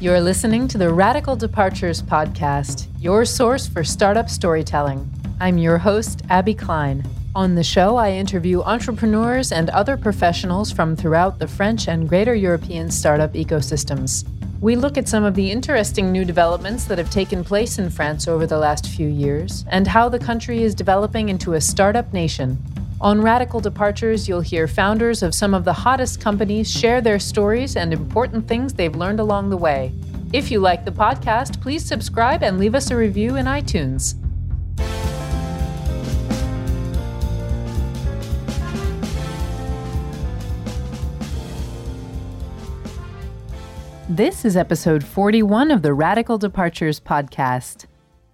You're listening to the Radical Departures Podcast, your source for startup storytelling. I'm your host, Abby Klein. On the show, I interview entrepreneurs and other professionals from throughout the French and greater European startup ecosystems. We look at some of the interesting new developments that have taken place in France over the last few years and how the country is developing into a startup nation. On Radical Departures, you'll hear founders of some of the hottest companies share their stories and important things they've learned along the way. If you like the podcast, please subscribe and leave us a review in iTunes. This is episode 41 of the Radical Departures podcast.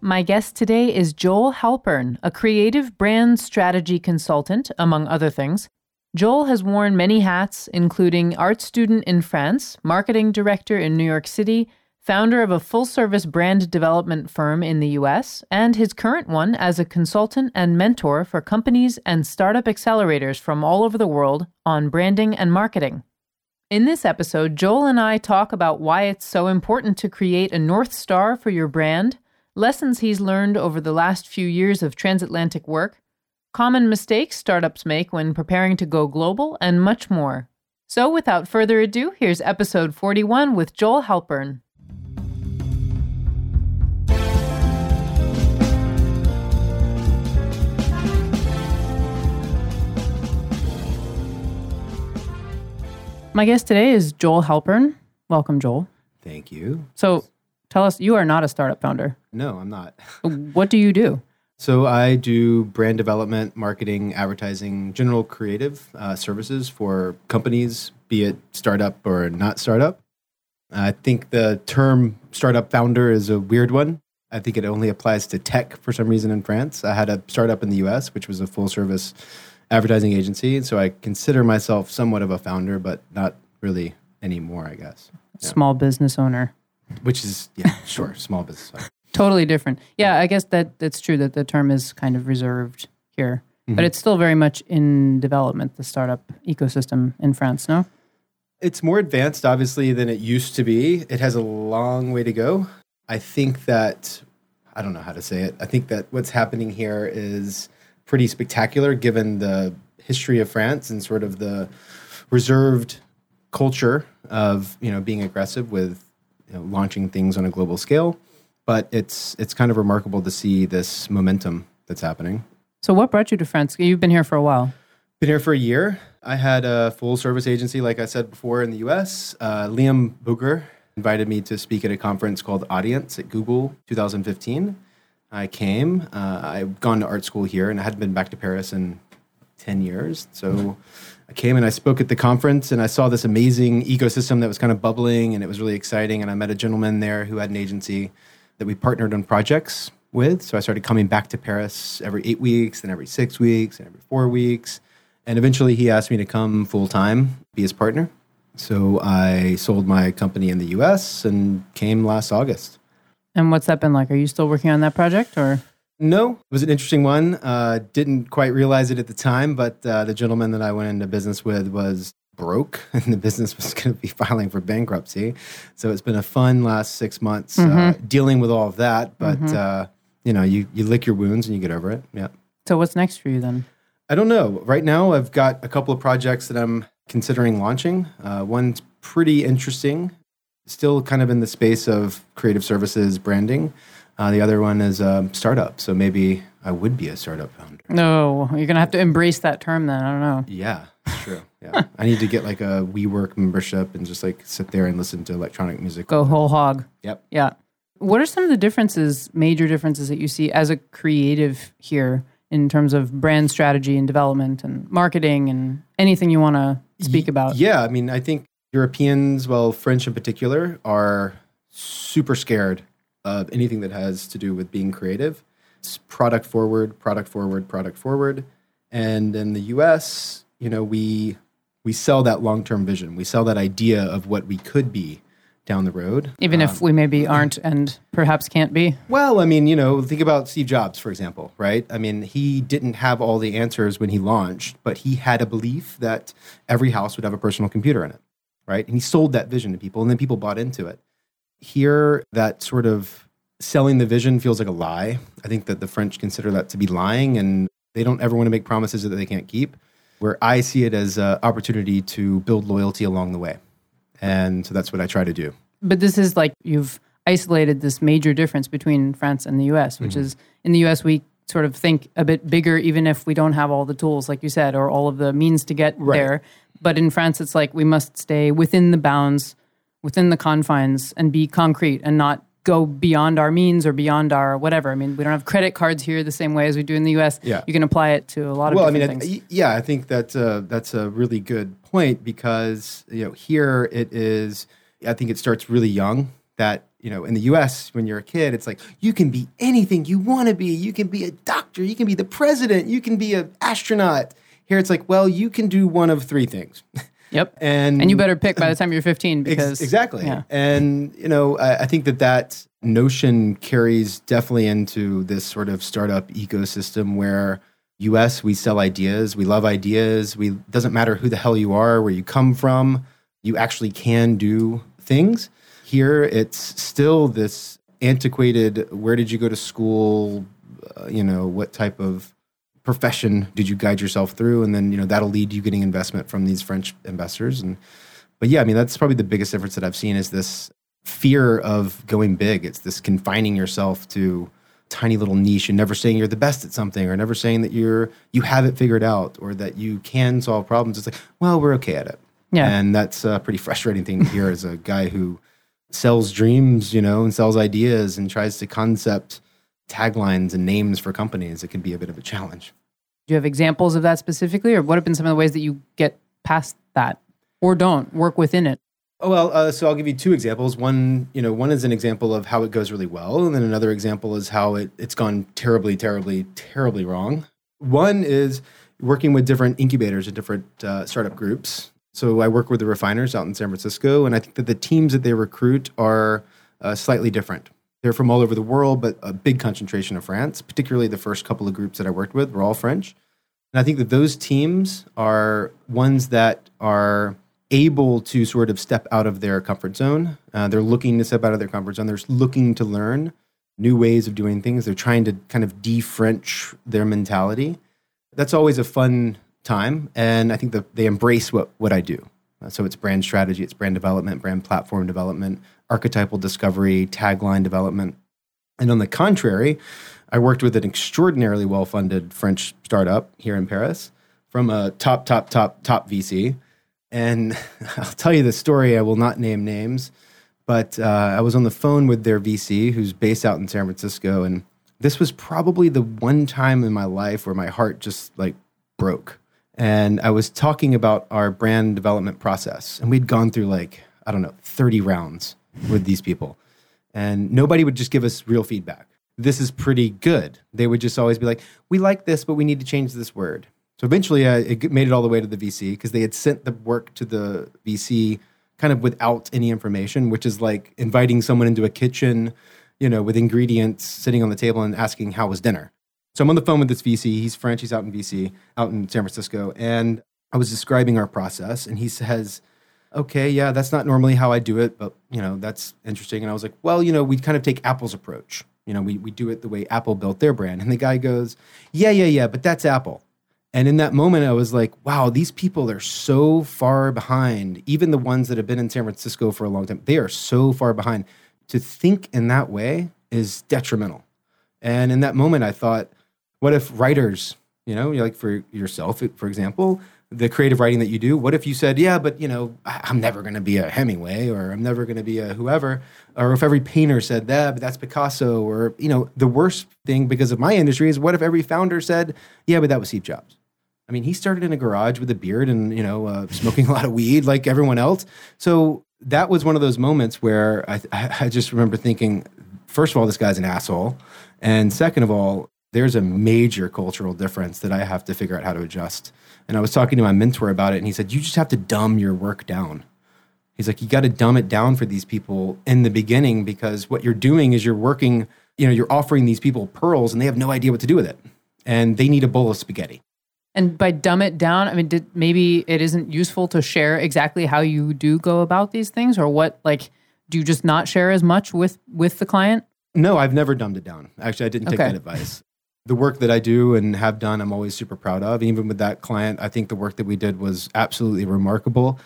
My guest today is Joel Halpern, a creative brand strategy consultant, among other things. Joel has worn many hats, including art student in France, marketing director in New York City, founder of a full service brand development firm in the US, and his current one as a consultant and mentor for companies and startup accelerators from all over the world on branding and marketing. In this episode, Joel and I talk about why it's so important to create a North Star for your brand, lessons he's learned over the last few years of transatlantic work, common mistakes startups make when preparing to go global, and much more. So, without further ado, here's episode 41 with Joel Halpern. My guest today is Joel Halpern. Welcome, Joel. Thank you. So, tell us, you are not a startup founder. No, I'm not. What do you do? So I do brand development, marketing, advertising, general creative uh, services for companies, be it startup or not startup. I think the term startup founder is a weird one. I think it only applies to tech for some reason in France. I had a startup in the US, which was a full service advertising agency. So I consider myself somewhat of a founder, but not really anymore, I guess. Yeah. Small business owner. Which is, yeah, sure, small business. Totally different. Yeah, I guess that that's true that the term is kind of reserved here, mm-hmm. but it's still very much in development, the startup ecosystem in France, no? It's more advanced, obviously, than it used to be. It has a long way to go. I think that, I don't know how to say it. I think that what's happening here is pretty spectacular given the history of France and sort of the reserved culture of you know being aggressive with you know, launching things on a global scale. But it's it's kind of remarkable to see this momentum that's happening. So, what brought you to France? You've been here for a while. Been here for a year. I had a full service agency, like I said before, in the U.S. Uh, Liam Boogar invited me to speak at a conference called Audience at Google 2015 I came. Uh, I've gone to art school here, and I hadn't been back to Paris in ten years. So I came and I spoke at the conference, and I saw this amazing ecosystem that was kind of bubbling, and it was really exciting. And I met a gentleman there who had an agency that we partnered on projects with. So I started coming back to Paris every eight weeks, then every six weeks, and every four weeks. And eventually, he asked me to come full time, be his partner. So I sold my company in the U.S. and came last August. And what's that been like? Are you still working on that project or? No, it was an interesting one. Uh, didn't quite realize it at the time, but uh, the gentleman that I went into business with was broke and the business was going to be filing for bankruptcy. So it's been a fun last six months uh, mm-hmm. uh, dealing with all of that. But, mm-hmm. uh, you know, you, you lick your wounds and you get over it. Yeah. So what's next for you then? I don't know. Right now, I've got a couple of projects that I'm considering launching. Uh, one's pretty interesting still kind of in the space of creative services branding. Uh, the other one is a startup. So maybe I would be a startup founder. No, you're going to have to embrace that term then. I don't know. Yeah, true. Yeah. I need to get like a WeWork membership and just like sit there and listen to electronic music. Go whole hog. Yep. Yeah. What are some of the differences, major differences that you see as a creative here in terms of brand strategy and development and marketing and anything you want to speak about? Yeah. I mean, I think Europeans, well, French in particular, are super scared of anything that has to do with being creative. It's product forward, product forward, product forward. And in the US, you know, we we sell that long-term vision. We sell that idea of what we could be down the road. Even um, if we maybe aren't and perhaps can't be. Well, I mean, you know, think about Steve Jobs, for example, right? I mean, he didn't have all the answers when he launched, but he had a belief that every house would have a personal computer in it right? And he sold that vision to people, and then people bought into it. Here that sort of selling the vision feels like a lie. I think that the French consider that to be lying and they don't ever want to make promises that they can't keep. Where I see it as an opportunity to build loyalty along the way. And so that's what I try to do. But this is like you've isolated this major difference between France and the US, which mm-hmm. is in the US, we sort of think a bit bigger, even if we don't have all the tools, like you said, or all of the means to get right. there. But in France, it's like we must stay within the bounds, within the confines, and be concrete and not go beyond our means or beyond our whatever. I mean, we don't have credit cards here the same way as we do in the U.S. Yeah. you can apply it to a lot of people. well, I mean, yeah, I think that uh, that's a really good point because you know here it is. I think it starts really young. That you know, in the U.S., when you're a kid, it's like you can be anything you want to be. You can be a doctor. You can be the president. You can be an astronaut. Here, it's like, well, you can do one of three things. Yep. And and you better pick by the time you're 15 because ex- exactly. Yeah. And you know, I, I, think that that notion carries definitely into this sort of startup ecosystem where U.S. we sell ideas, we love ideas. We doesn't matter who the hell you are, where you come from, you actually can do things. Here, it's still this antiquated. Where did you go to school? Uh, you know, what type of profession did you guide yourself through? And then you know that'll lead you getting investment from these french investors and but yeah i mean that's probably the biggest difference that i've seen is this fear of going big. It's this confining yourself to tiny little niche and never saying you're the best at something or never saying that you're you have it figured out or that you can solve problems. It's like well we're okay at it. Yeah. And that's a pretty frustrating thing to hear as a guy who sells dreams you know and sells ideas and tries to concept taglines and names for companies, it can be a bit of a challenge. Do you have examples of that specifically, or what have been some of the ways that you get past that, or don't work within it? Oh well, uh, so I'll give you two examples. One, you know, one is an example of how it goes really well, and then another example is how it it's gone terribly, terribly, terribly wrong. One is working with different incubators and different uh, startup groups. So I work with the refiners out in San Francisco, and I think that the teams that they recruit are uh, slightly different. They're from all over the world, but a big concentration of France, particularly the first couple of groups that I worked with were all French. And I think that those teams are ones that are able to sort of step out of their comfort zone. Uh, they're looking to step out of their comfort zone. They're looking to learn new ways of doing things. They're trying to kind of de-French their mentality. That's always a fun time, and I think that they embrace what what I do. Uh, so it's brand strategy, it's brand development, brand platform development, archetypal discovery, tagline development. And on the contrary, I worked with an extraordinarily well funded French startup here in Paris from a top, top, top, top VC. And I'll tell you the story. I will not name names, but uh, I was on the phone with their VC who's based out in San Francisco. And this was probably the one time in my life where my heart just like broke. And I was talking about our brand development process. And we'd gone through like, I don't know, 30 rounds with these people. And nobody would just give us real feedback. This is pretty good. They would just always be like, we like this, but we need to change this word. So eventually, uh, it made it all the way to the VC because they had sent the work to the VC kind of without any information, which is like inviting someone into a kitchen, you know, with ingredients sitting on the table and asking how was dinner. So I'm on the phone with this VC. He's French. He's out in VC, out in San Francisco, and I was describing our process, and he says, okay, yeah, that's not normally how I do it, but you know, that's interesting. And I was like, well, you know, we kind of take Apple's approach. You know, we, we do it the way Apple built their brand. And the guy goes, yeah, yeah, yeah, but that's Apple. And in that moment, I was like, wow, these people are so far behind. Even the ones that have been in San Francisco for a long time, they are so far behind. To think in that way is detrimental. And in that moment, I thought, what if writers, you know, like for yourself, for example, the creative writing that you do what if you said yeah but you know i'm never going to be a hemingway or i'm never going to be a whoever or if every painter said that but that's picasso or you know the worst thing because of my industry is what if every founder said yeah but that was steve jobs. I mean he started in a garage with a beard and you know uh, smoking a lot of weed like everyone else. So that was one of those moments where I, I just remember thinking first of all this guy's an asshole and second of all there's a major cultural difference that i have to figure out how to adjust and I was talking to my mentor about it, and he said, You just have to dumb your work down. He's like, You got to dumb it down for these people in the beginning because what you're doing is you're working, you know, you're offering these people pearls and they have no idea what to do with it. And they need a bowl of spaghetti. And by dumb it down, I mean, did, maybe it isn't useful to share exactly how you do go about these things or what, like, do you just not share as much with with the client? No, I've never dumbed it down. Actually, I didn't take Okay. that advice. The work that I do and have done, I'm always super proud of. Even with that client, I think the work that we did was absolutely remarkable.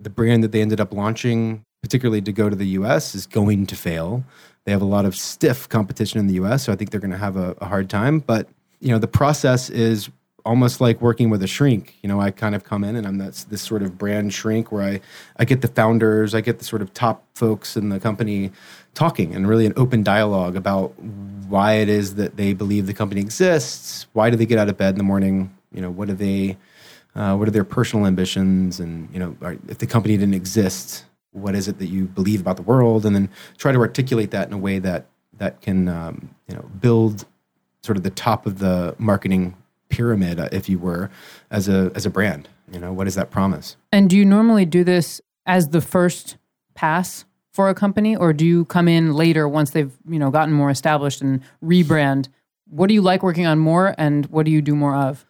The brand that they ended up launching, particularly to go to the US, is going to fail. They have a lot of stiff competition in the US, so I think they're going to have a, a hard time. But you know, the process is almost like working with a shrink. You know, I kind of come in and I'm that's this sort of brand shrink where I I get the founders, I get the sort of top folks in the company talking and really an open dialogue about why it is that they believe the company exists. Why do they get out of bed in the morning? You know, what do they uh, what are their personal ambitions? And you know, if the company didn't exist, what is it that you believe about the world? And then try to articulate that in a way that that can um, you know build sort of the top of the marketing pyramid, uh, if you were, as a as a brand. You know, what does that promise? And do you normally do this as the first pass for a company, or do you come in later once they've you know gotten more established and rebrand? What do you like working on more, and what do you do more of?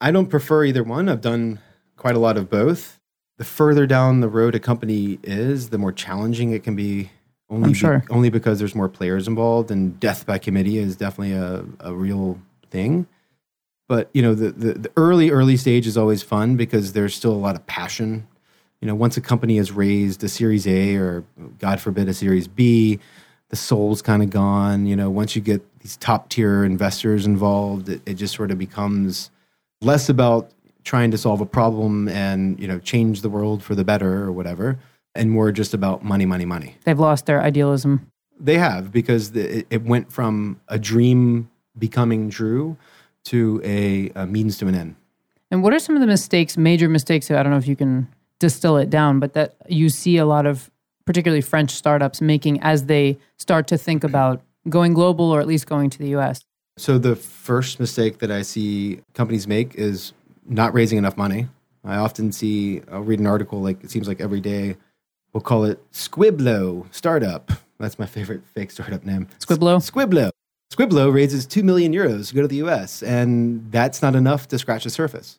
I don't prefer either one. I've done quite a lot of both. The further down the road a company is, the more challenging it can be. Only, be- sure. only because there's more players involved, and death by committee is definitely a, a real thing. But you know, the, the the early early stage is always fun because there's still a lot of passion. You know, once a company has raised a Series A or God forbid a Series B, the soul's kind of gone. You know, once you get these top tier investors involved, it, it just sort of becomes less about trying to solve a problem and you know change the world for the better or whatever, and more just about money, money, money. They've lost their idealism. They have because the, it, it went from a dream becoming true to a, a means to an end. And what are some of the mistakes, major mistakes? I don't know if you can distill it down, but that you see a lot of, particularly French startups, making as they start to think about going global or at least going to the US. So the first mistake that I see companies make is not raising enough money. I often see, I'll read an article like it seems like every day. We'll call it Squiblo Startup. That's my favorite fake startup name. Squiblo? Squiblo. Squiblo raises 2 million euros to go to the US, and that's not enough to scratch the surface.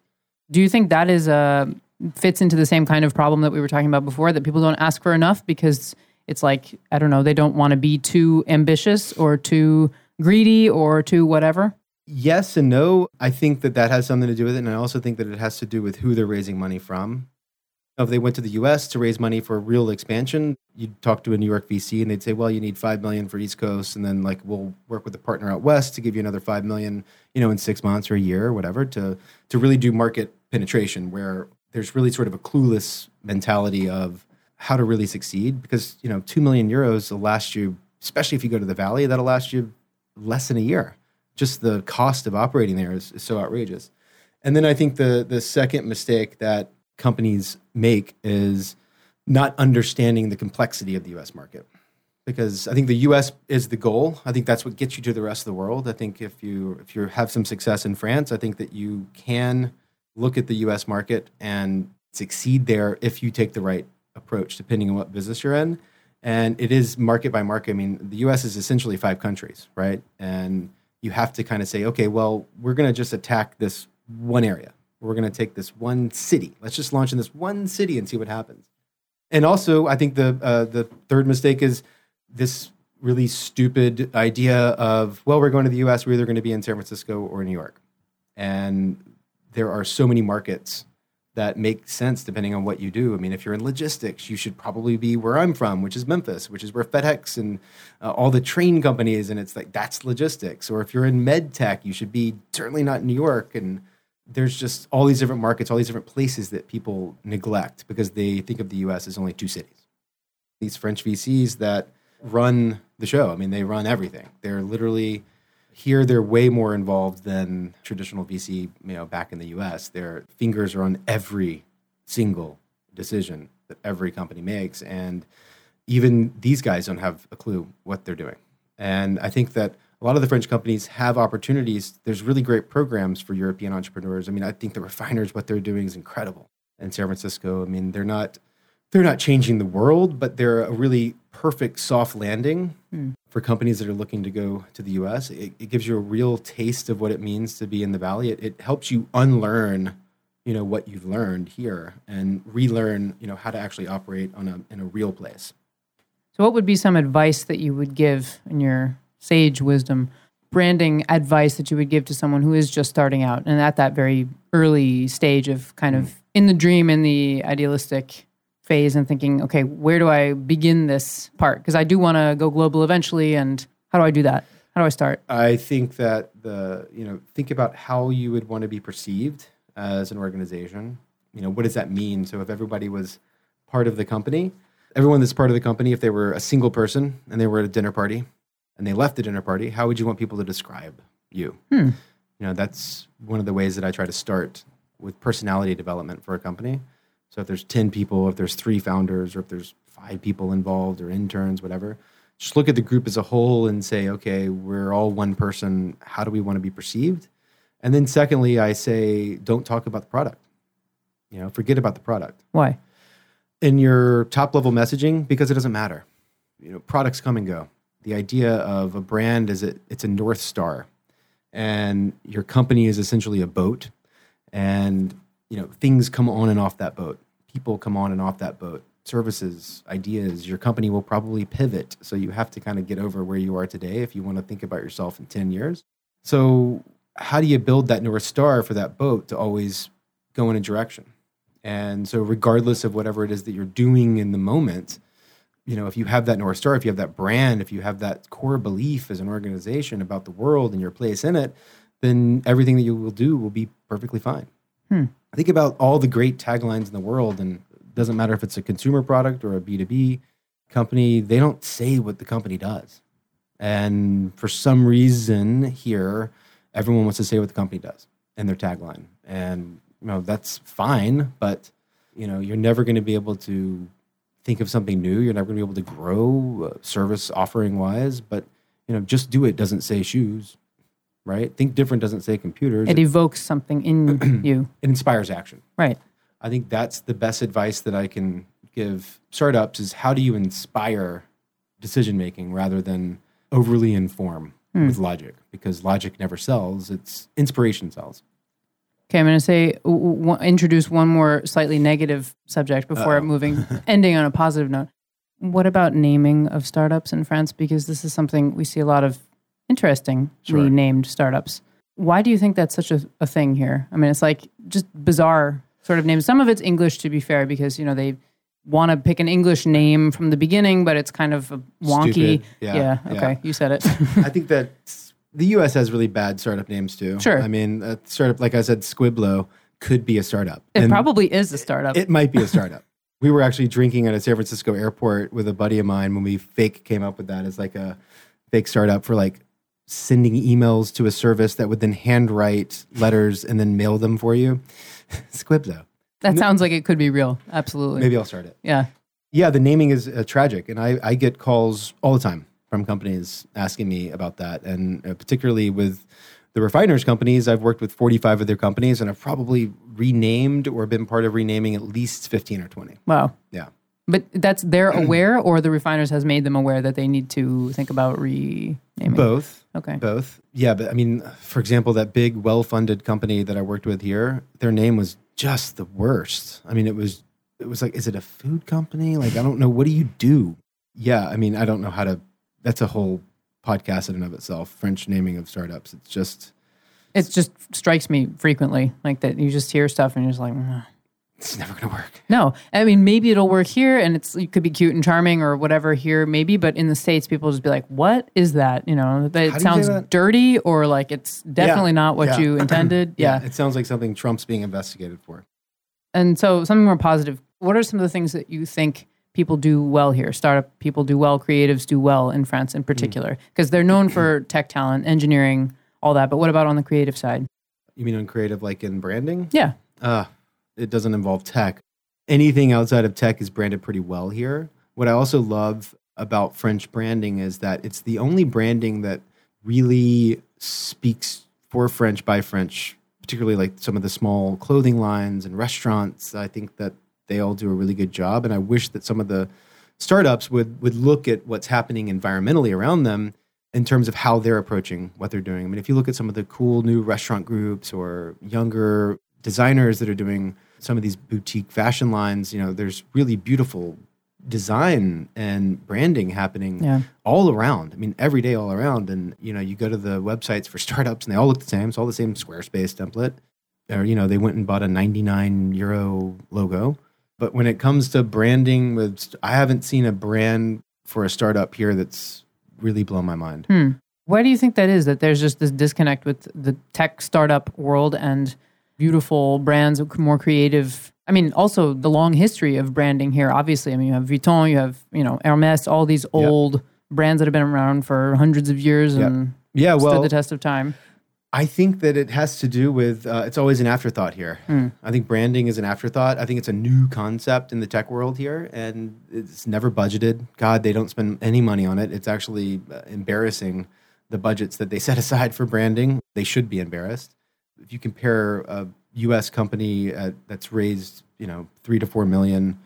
Do you think that is a fits into the same kind of problem that we were talking about before that people don't ask for enough because it's like I don't know they don't want to be too ambitious or too greedy or too whatever. Yes and no. I think that that has something to do with it, and I also think that it has to do with who they're raising money from. If they went to the U.S. to raise money for real expansion, you'd talk to a New York VC, and they'd say, "Well, you need five million for East Coast, and then like we'll work with a partner out west to give you another five million, you know, in six months or a year or whatever to to really do market penetration." Where there's really sort of a clueless mentality of how to really succeed, because you know, two million euros will last you, especially if you go to the Valley, that'll last you less than a year just the cost of operating there is, is so outrageous. And then I think the the second mistake that companies make is not understanding the complexity of the US market. Because I think the US is the goal. I think that's what gets you to the rest of the world. I think if you if you have some success in France, I think that you can look at the US market and succeed there if you take the right approach depending on what business you're in. And it is market by market. I mean, the US is essentially five countries, right? And you have to kind of say, okay, well, we're going to just attack this one area. We're going to take this one city. Let's just launch in this one city and see what happens. And also, I think the uh, the third mistake is this really stupid idea of, well, we're going to the U.S. We're either going to be in San Francisco or New York, and there are so many markets that make sense depending on what you do. I mean, if you're in logistics, you should probably be where I'm from, which is Memphis, which is where FedEx and uh, all the train companies, and it's like that's logistics. Or if you're in med tech, you should be certainly not in New York. And there's just all these different markets, all these different places that people neglect because they think of the US as only two cities. These French VCs that run the show, I mean, they run everything. They're literally here they're way more involved than traditional VC, you know, back in the US. Their fingers are on every single decision that every company makes and even these guys don't have a clue what they're doing. And I think that a lot of the French companies have opportunities. There's really great programs for European entrepreneurs. I mean, I think the refiners what they're doing is incredible. In San Francisco, I mean, they're not they're not changing the world, but they're a really perfect soft landing hmm. for companies that are looking to go to the US. It, it gives you a real taste of what it means to be in the valley. It, it helps you unlearn, you know, what you've learned here and relearn, you know, how to actually operate on a in a real place. So, what would be some advice that you would give in your sage wisdom, branding advice that you would give to someone who is just starting out and at that very early stage of kind of in the dream, in the idealistic phase, and thinking, okay, where do I begin this part? Because I do want to go global eventually, and how do I do that? How do I start? I think that the you know think about how you would want to be perceived as an organization. You know, what does that mean? So if everybody was part of the company, everyone that's part of the company, if they were a single person and they were at a dinner party and they left the dinner party, how would you want people to describe you? Hmm. You know, that's one of the ways that I try to start with personality development for a company. So if there's 10 people, if there's three founders, or if there's five people involved or interns, whatever, just look at the group as a whole and say, okay, we're all one person. How do we want to be perceived? And then secondly, I say, don't talk about the product. You know, forget about the product. Why? In your top level messaging, because it doesn't matter. You know, products come and go. The idea of a brand is it, it's a north star, and your company is essentially a boat, and you know things come on and off that boat. People come on and off that boat. Services, ideas. Your company will probably pivot, so you have to kind of get over where you are today if you want to think about yourself in ten years. So, how do you build that north star for that boat to always go in a direction? And so, regardless of whatever it is that you're doing in the moment, you know, if you have that North Star, if you have that brand, if you have that core belief as an organization about the world and your place in it, then everything that you will do will be perfectly fine. Hmm. Think about all the great taglines in the world, and it doesn't matter if it's a consumer product or a B2B company, they don't say what the company does. And for some reason here, everyone wants to say what the company does in their tagline. And you know, that's fine, but you know, you're never going to be able to think of something new. You're never going to be able to grow uh, service offering wise, but you know, just do it doesn't say shoes, right? Think different doesn't say computers. It evokes something in you. it inspires action. Right. I think that's the best advice that I can give startups is how do you inspire decision making rather than overly inform Hmm. with logic because logic never sells, it's inspiration sells. Okay, I'm going to say w- w- introduce one more slightly negative subject before Uh-oh. moving, ending on a positive note. What about naming of startups in France? Because this is something we see a lot of interestingly Sure. named startups. Why do you think that's such a, a thing here? I mean, it's like just bizarre sort of names. Some of it's English, to be fair, because you know they want to pick an English name from the beginning, but it's kind of wonky. Yeah, yeah. yeah. Okay, you said it. I think that the US has really bad startup names too. Sure. I mean, a startup, like I said, Squiblo could be a startup. it And probably is a startup. It might be a startup. we were actually drinking at a San Francisco airport with a buddy of mine when we fake came up with that as like a fake startup for like sending emails to a service that would then handwrite letters and then mail them for you. Squiblo. that sounds like it could be real. Absolutely. Maybe I'll start it. Yeah. Yeah, the naming is uh, tragic, and I, I get calls all the time from companies asking me about that, and uh, particularly with the refiners companies. I've worked with 45 of their companies, and I've probably renamed or been part of renaming at least 15 or 20. Wow. Yeah. But that's they're aware, or the refiners has made them aware that they need to think about renaming. Both. Okay. Both. Yeah, but I mean, for example, that big, well-funded company that I worked with here, their name was just the worst. I mean, it was it was like, is it a food company? Like, I don't know. What do you do? Yeah, I mean, I don't know how to. That's a whole podcast in and of itself. French naming of startups. It's just It just strikes me frequently, like that you just hear stuff and you're just like, "Nah." it's never gonna work. no. I mean, maybe it'll work here, and it's it could be cute and charming or whatever here, maybe. But in the states, people just be like, "What is that?" You know, that How it do you say sounds that? dirty or like it's definitely not what yeah. you intended. yeah. It sounds like something Trump's being investigated for. And so, something more positive. What are some of the things that you think people do well here? Startup people do well, creatives do well in France in particular, because they're known for tech talent, engineering, all that. But what about on the creative side? You mean on creative, like in branding? Yeah. uh, it doesn't involve tech. Anything outside of tech is branded pretty well here. What I also love about French branding is that it's the only branding that really speaks for French by French, particularly like some of the small clothing lines and restaurants. I think that they all do a really good job. And I wish that some of the startups would would look at what's happening environmentally around them in terms of how they're approaching what they're doing. I mean, if you look at some of the cool new restaurant groups or younger designers that are doing some of these boutique fashion lines, you know, there's really beautiful design and branding happening Yeah. all around. I mean, every day, all around. And you know, you go to the websites for startups, and they all look the same. It's all the same Squarespace template. Or you know, they went and bought a 99 euro logo. But when it comes to branding, with I haven't seen a brand for a startup here that's really blown my mind. Hmm. Why do you think that is? That there's just this disconnect with the tech startup world and beautiful brands, more creative. I mean, also the long history of branding here. Obviously, I mean, you have Vuitton, you have you know Hermes, all these old brands that have been around for hundreds of years Yep. and Yeah, stood well, the test of time. I think that it has to do with uh, it's always an afterthought here. Hmm. I think branding is an afterthought. I think it's a new concept in the tech world here, and it's never budgeted. God, they don't spend any money on it. It's actually uh, embarrassing the budgets that they set aside for branding. They should be embarrassed. If you compare a U.S. company uh, that's raised, you know, three to four million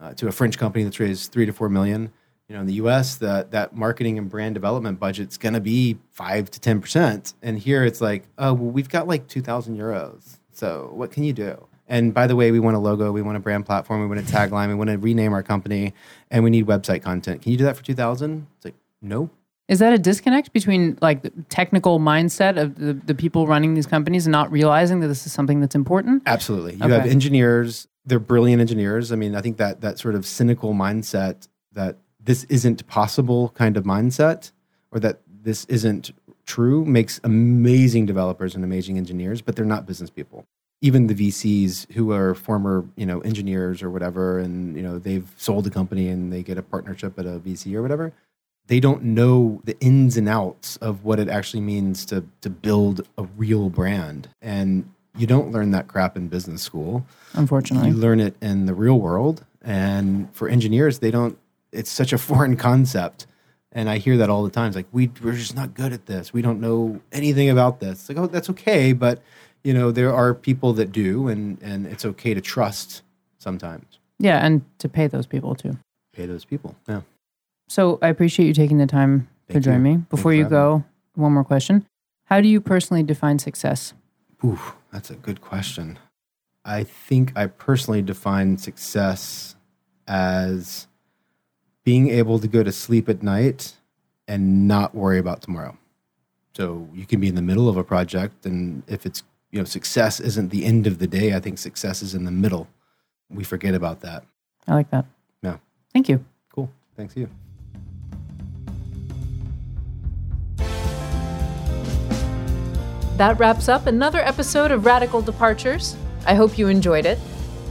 uh, to a French company that's raised three to four million, you know, in the U.S. that that marketing and brand development budget's going to be five to ten percent, and here it's like, oh, well, we've got like two thousand euros. So what can you do? And by the way, we want a logo, we want a brand platform, we want a tagline, we want to rename our company, and we need website content. Can you do that for two thousand? It's like, no. Is that a disconnect between like the technical mindset of the, the people running these companies and not realizing that this is something that's important? Absolutely. You Okay. have engineers, they're brilliant engineers. I mean, I think that that sort of cynical mindset that this isn't possible kind of mindset or that this isn't true makes amazing developers and amazing engineers, but they're not business people. Even the VCs who are former, you know, engineers or whatever and, you know, they've sold a company and they get a partnership at a VC or whatever, they don't know the ins and outs of what it actually means to to build a real brand. And you don't learn that crap in business school. Unfortunately. You learn it in the real world. And for engineers, they don't it's such a foreign concept. And I hear that all the time. It's like we we're just not good at this. We don't know anything about this. It's like, oh, that's okay, but you know, there are people that do and and it's okay to trust sometimes. yeah, and to pay those people too. Pay those people. Yeah. So I appreciate you taking the time to join you. me. Before for you go, one more question. How do you personally define success? Ooh, that's a good question. I think I personally define success as being able to go to sleep at night and not worry about tomorrow. So you can be in the middle of a project, and if it's, you know, success isn't the end of the day, I think success is in the middle. We forget about that. I like that. Yeah. Thank you. Cool. Thanks, you. That wraps up another episode of Radical Departures. I hope you enjoyed it.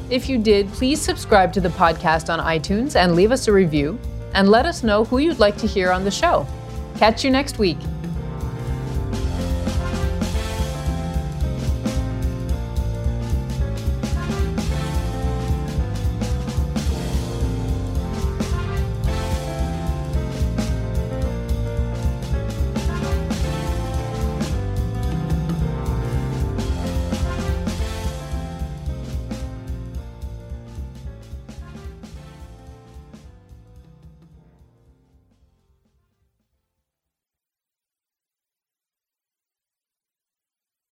If you did, please subscribe to the podcast on iTunes and leave us a review, and let us know who you'd like to hear on the show. Catch you next week.